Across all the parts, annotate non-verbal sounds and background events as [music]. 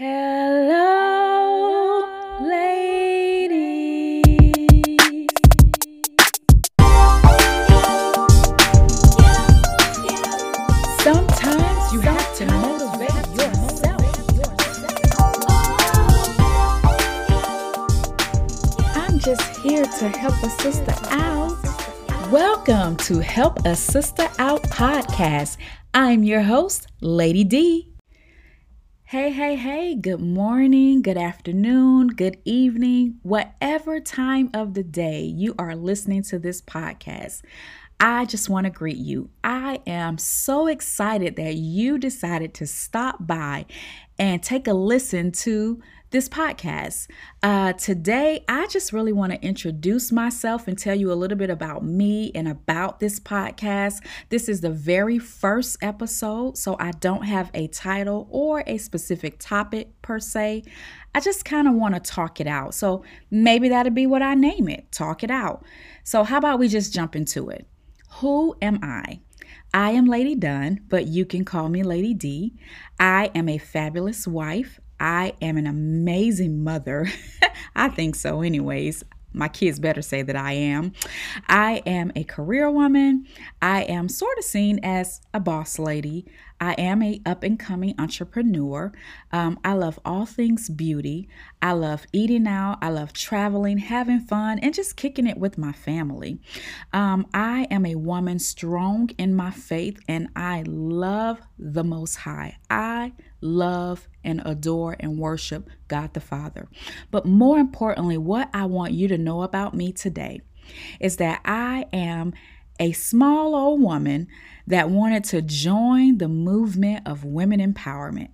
Hello, ladies. Sometimes you have to motivate yourself. I'm just here to help a sister out. Welcome to Help a Sista Out podcast. I'm your host, Lady D. Hey, hey, hey, good morning, good afternoon, good evening, whatever time of the day you are listening to this podcast. I just want to greet you. I am so excited that you decided to stop by and take a listen to this podcast. Uh, today, I just really want to introduce myself and tell you a little bit about me and about this podcast. This is the very first episode, so I don't have a title or a specific topic per se. I just kind of want to talk it out. So maybe that'll be what I name it talk it out. So, how about we just jump into it? Who am I? I am Lady Dunn, but you can call me Lady D. I am a fabulous wife. I am an amazing mother. [laughs] I think so, anyways. My kids better say that I am. I am a career woman. I am sort of seen as a boss lady. I am a up and coming entrepreneur. Um, I love all things beauty. I love eating out. I love traveling, having fun, and just kicking it with my family. Um, I am a woman strong in my faith, and I love the Most High. I love and adore and worship God the Father. But more importantly, what I want you to know about me today is that I am a small old woman that wanted to join the movement of women empowerment.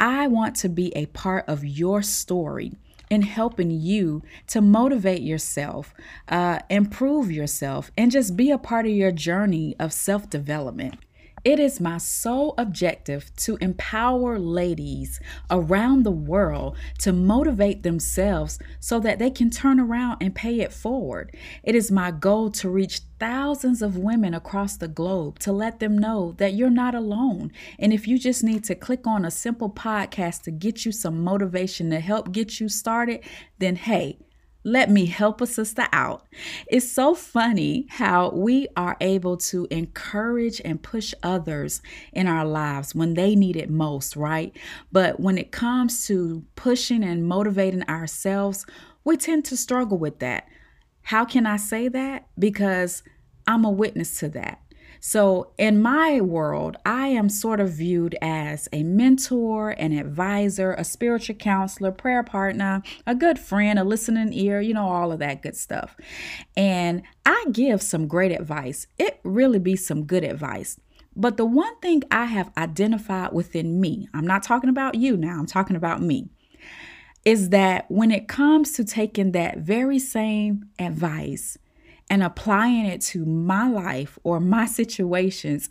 I want to be a part of your story in helping you to motivate yourself, uh, improve yourself, and just be a part of your journey of self development. It is my sole objective to empower ladies around the world to motivate themselves so that they can turn around and pay it forward. It is my goal to reach thousands of women across the globe to let them know that you're not alone. And if you just need to click on a simple podcast to get you some motivation to help get you started, then hey, let me help a sister out. It's so funny how we are able to encourage and push others in our lives when they need it most, right? But when it comes to pushing and motivating ourselves, we tend to struggle with that. How can I say that? Because I'm a witness to that. So, in my world, I am sort of viewed as a mentor, an advisor, a spiritual counselor, prayer partner, a good friend, a listening ear, you know, all of that good stuff. And I give some great advice. It really be some good advice. But the one thing I have identified within me, I'm not talking about you now, I'm talking about me, is that when it comes to taking that very same advice, and applying it to my life or my situations,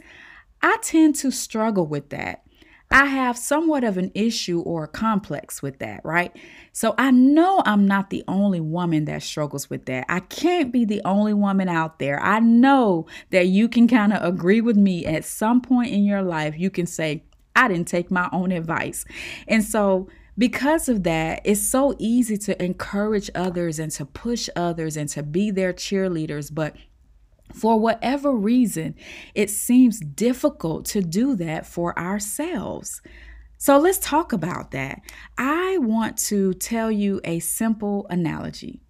I tend to struggle with that. I have somewhat of an issue or a complex with that, right? So I know I'm not the only woman that struggles with that. I can't be the only woman out there. I know that you can kind of agree with me at some point in your life. You can say, I didn't take my own advice. And so because of that, it's so easy to encourage others and to push others and to be their cheerleaders. But for whatever reason, it seems difficult to do that for ourselves. So let's talk about that. I want to tell you a simple analogy.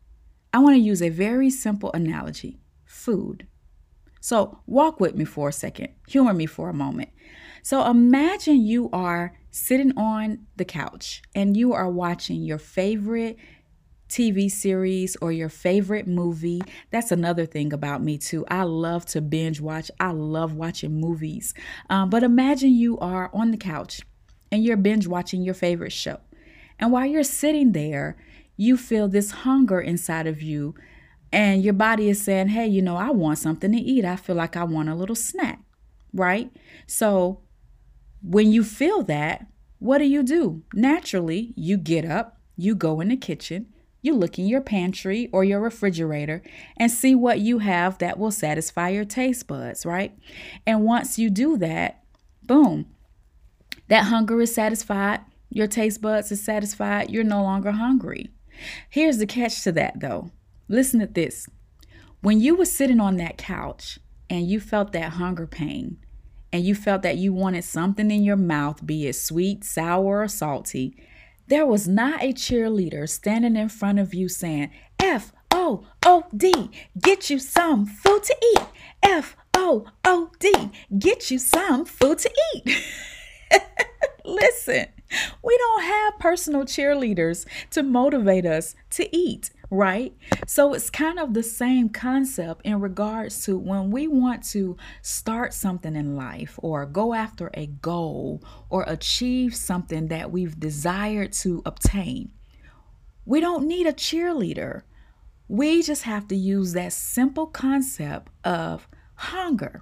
I want to use a very simple analogy food. So walk with me for a second, humor me for a moment. So imagine you are sitting on the couch and you are watching your favorite TV series or your favorite movie. That's another thing about me, too. I love to binge watch, I love watching movies. Um, but imagine you are on the couch and you're binge watching your favorite show. And while you're sitting there, you feel this hunger inside of you, and your body is saying, Hey, you know, I want something to eat. I feel like I want a little snack, right? So when you feel that, what do you do? Naturally, you get up, you go in the kitchen, you look in your pantry or your refrigerator and see what you have that will satisfy your taste buds, right? And once you do that, boom, that hunger is satisfied. your taste buds is satisfied, you're no longer hungry. Here's the catch to that though. Listen to this. When you were sitting on that couch and you felt that hunger pain, and you felt that you wanted something in your mouth, be it sweet, sour, or salty, there was not a cheerleader standing in front of you saying, F O O D, get you some food to eat. F O O D, get you some food to eat. [laughs] Listen, we don't have personal cheerleaders to motivate us to eat right? So it's kind of the same concept in regards to when we want to start something in life or go after a goal or achieve something that we've desired to obtain. We don't need a cheerleader. We just have to use that simple concept of hunger.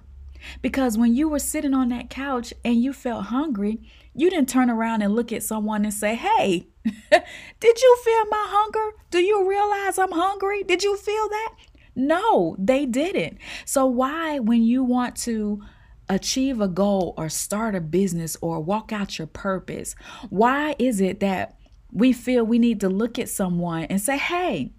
Because when you were sitting on that couch and you felt hungry, you didn't turn around and look at someone and say, Hey, [laughs] did you feel my hunger? Do you realize I'm hungry? Did you feel that? No, they didn't. So, why, when you want to achieve a goal or start a business or walk out your purpose, why is it that we feel we need to look at someone and say, Hey,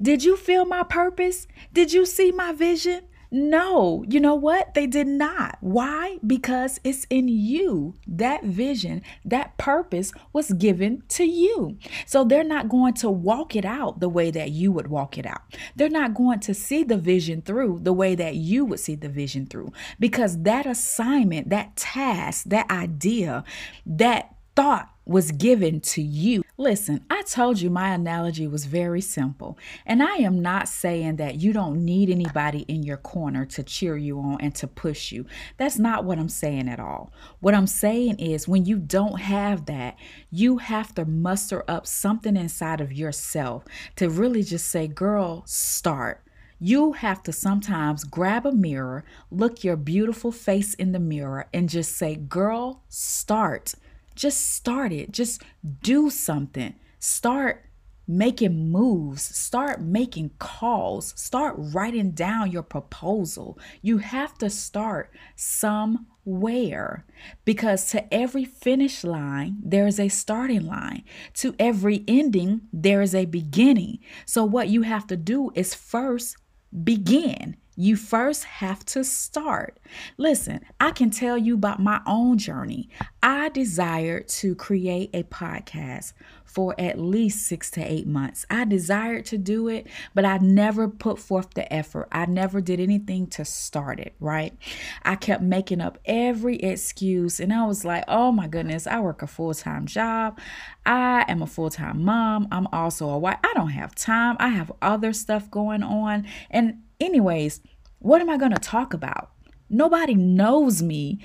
did you feel my purpose? Did you see my vision? No, you know what? They did not. Why? Because it's in you. That vision, that purpose was given to you. So they're not going to walk it out the way that you would walk it out. They're not going to see the vision through the way that you would see the vision through because that assignment, that task, that idea, that thought was given to you. Listen, I told you my analogy was very simple, and I am not saying that you don't need anybody in your corner to cheer you on and to push you. That's not what I'm saying at all. What I'm saying is when you don't have that, you have to muster up something inside of yourself to really just say, girl, start. You have to sometimes grab a mirror, look your beautiful face in the mirror, and just say, Girl, start. Just start it. Just do something. Start making moves, start making calls, start writing down your proposal. You have to start somewhere because to every finish line, there is a starting line. To every ending, there is a beginning. So, what you have to do is first begin. You first have to start. Listen, I can tell you about my own journey. I desired to create a podcast for at least six to eight months. I desired to do it, but I never put forth the effort. I never did anything to start it, right? I kept making up every excuse, and I was like, oh my goodness, I work a full time job. I am a full time mom. I'm also a wife. I don't have time. I have other stuff going on. And Anyways, what am I going to talk about? Nobody knows me.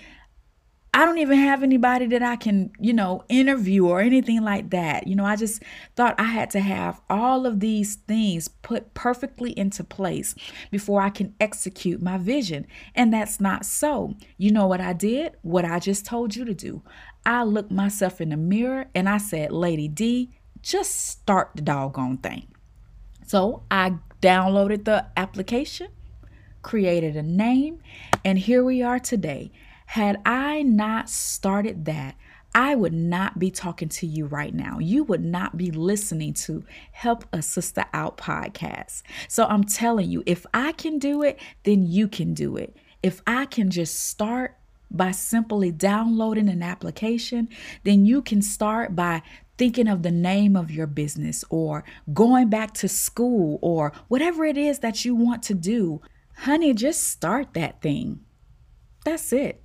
I don't even have anybody that I can, you know, interview or anything like that. You know, I just thought I had to have all of these things put perfectly into place before I can execute my vision. And that's not so. You know what I did? What I just told you to do. I looked myself in the mirror and I said, Lady D, just start the doggone thing. So I downloaded the application, created a name, and here we are today. Had I not started that, I would not be talking to you right now. You would not be listening to Help a Sista Out podcast. So I'm telling you, if I can do it, then you can do it. If I can just start by simply downloading an application, then you can start by thinking of the name of your business or going back to school or whatever it is that you want to do, honey, just start that thing. That's it.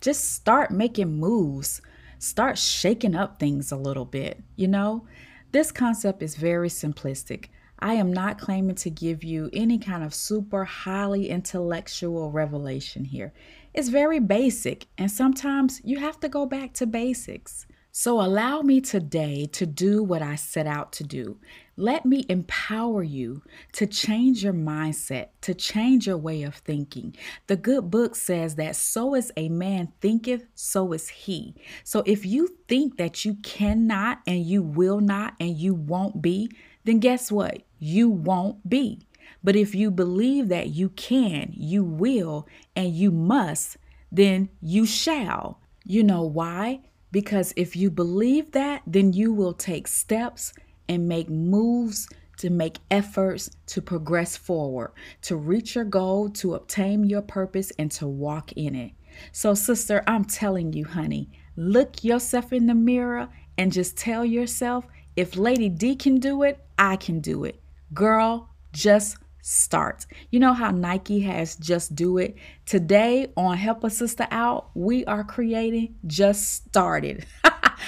Just start making moves. Start shaking up things a little bit. You know, this concept is very simplistic. I am not claiming to give you any kind of super highly intellectual revelation here. It's very basic, and sometimes you have to go back to basics. So allow me today to do what I set out to do. Let me empower you to change your mindset, to change your way of thinking. The good book says that so as a man thinketh, so is he. So if you think that you cannot and you will not and you won't be, then guess what? You won't be. But if you believe that you can, you will, and you must, then you shall. You know why? Because if you believe that, then you will take steps and make moves to make efforts to progress forward, to reach your goal, to obtain your purpose, and to walk in it. So, sister, I'm telling you, honey, look yourself in the mirror and just tell yourself if Lady D can do it, I can do it. Girl, just start. You know how Nike has just do it? Today on Help a Sista Out, we are creating just started. [laughs]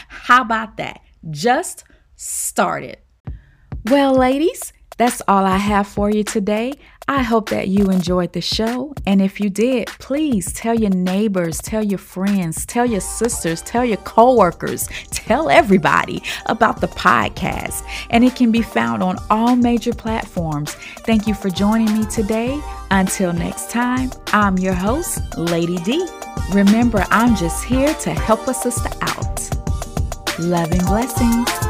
how about that? Just started. Well, ladies, that's all I have for you today. I hope that you enjoyed the show. And if you did, please tell your neighbors, tell your friends, tell your sisters, tell your coworkers, tell everybody about the podcast. And it can be found on all major platforms. Thank you for joining me today. Until next time, I'm your host, Lady D. Remember, I'm just here to help a sister out. Loving blessings.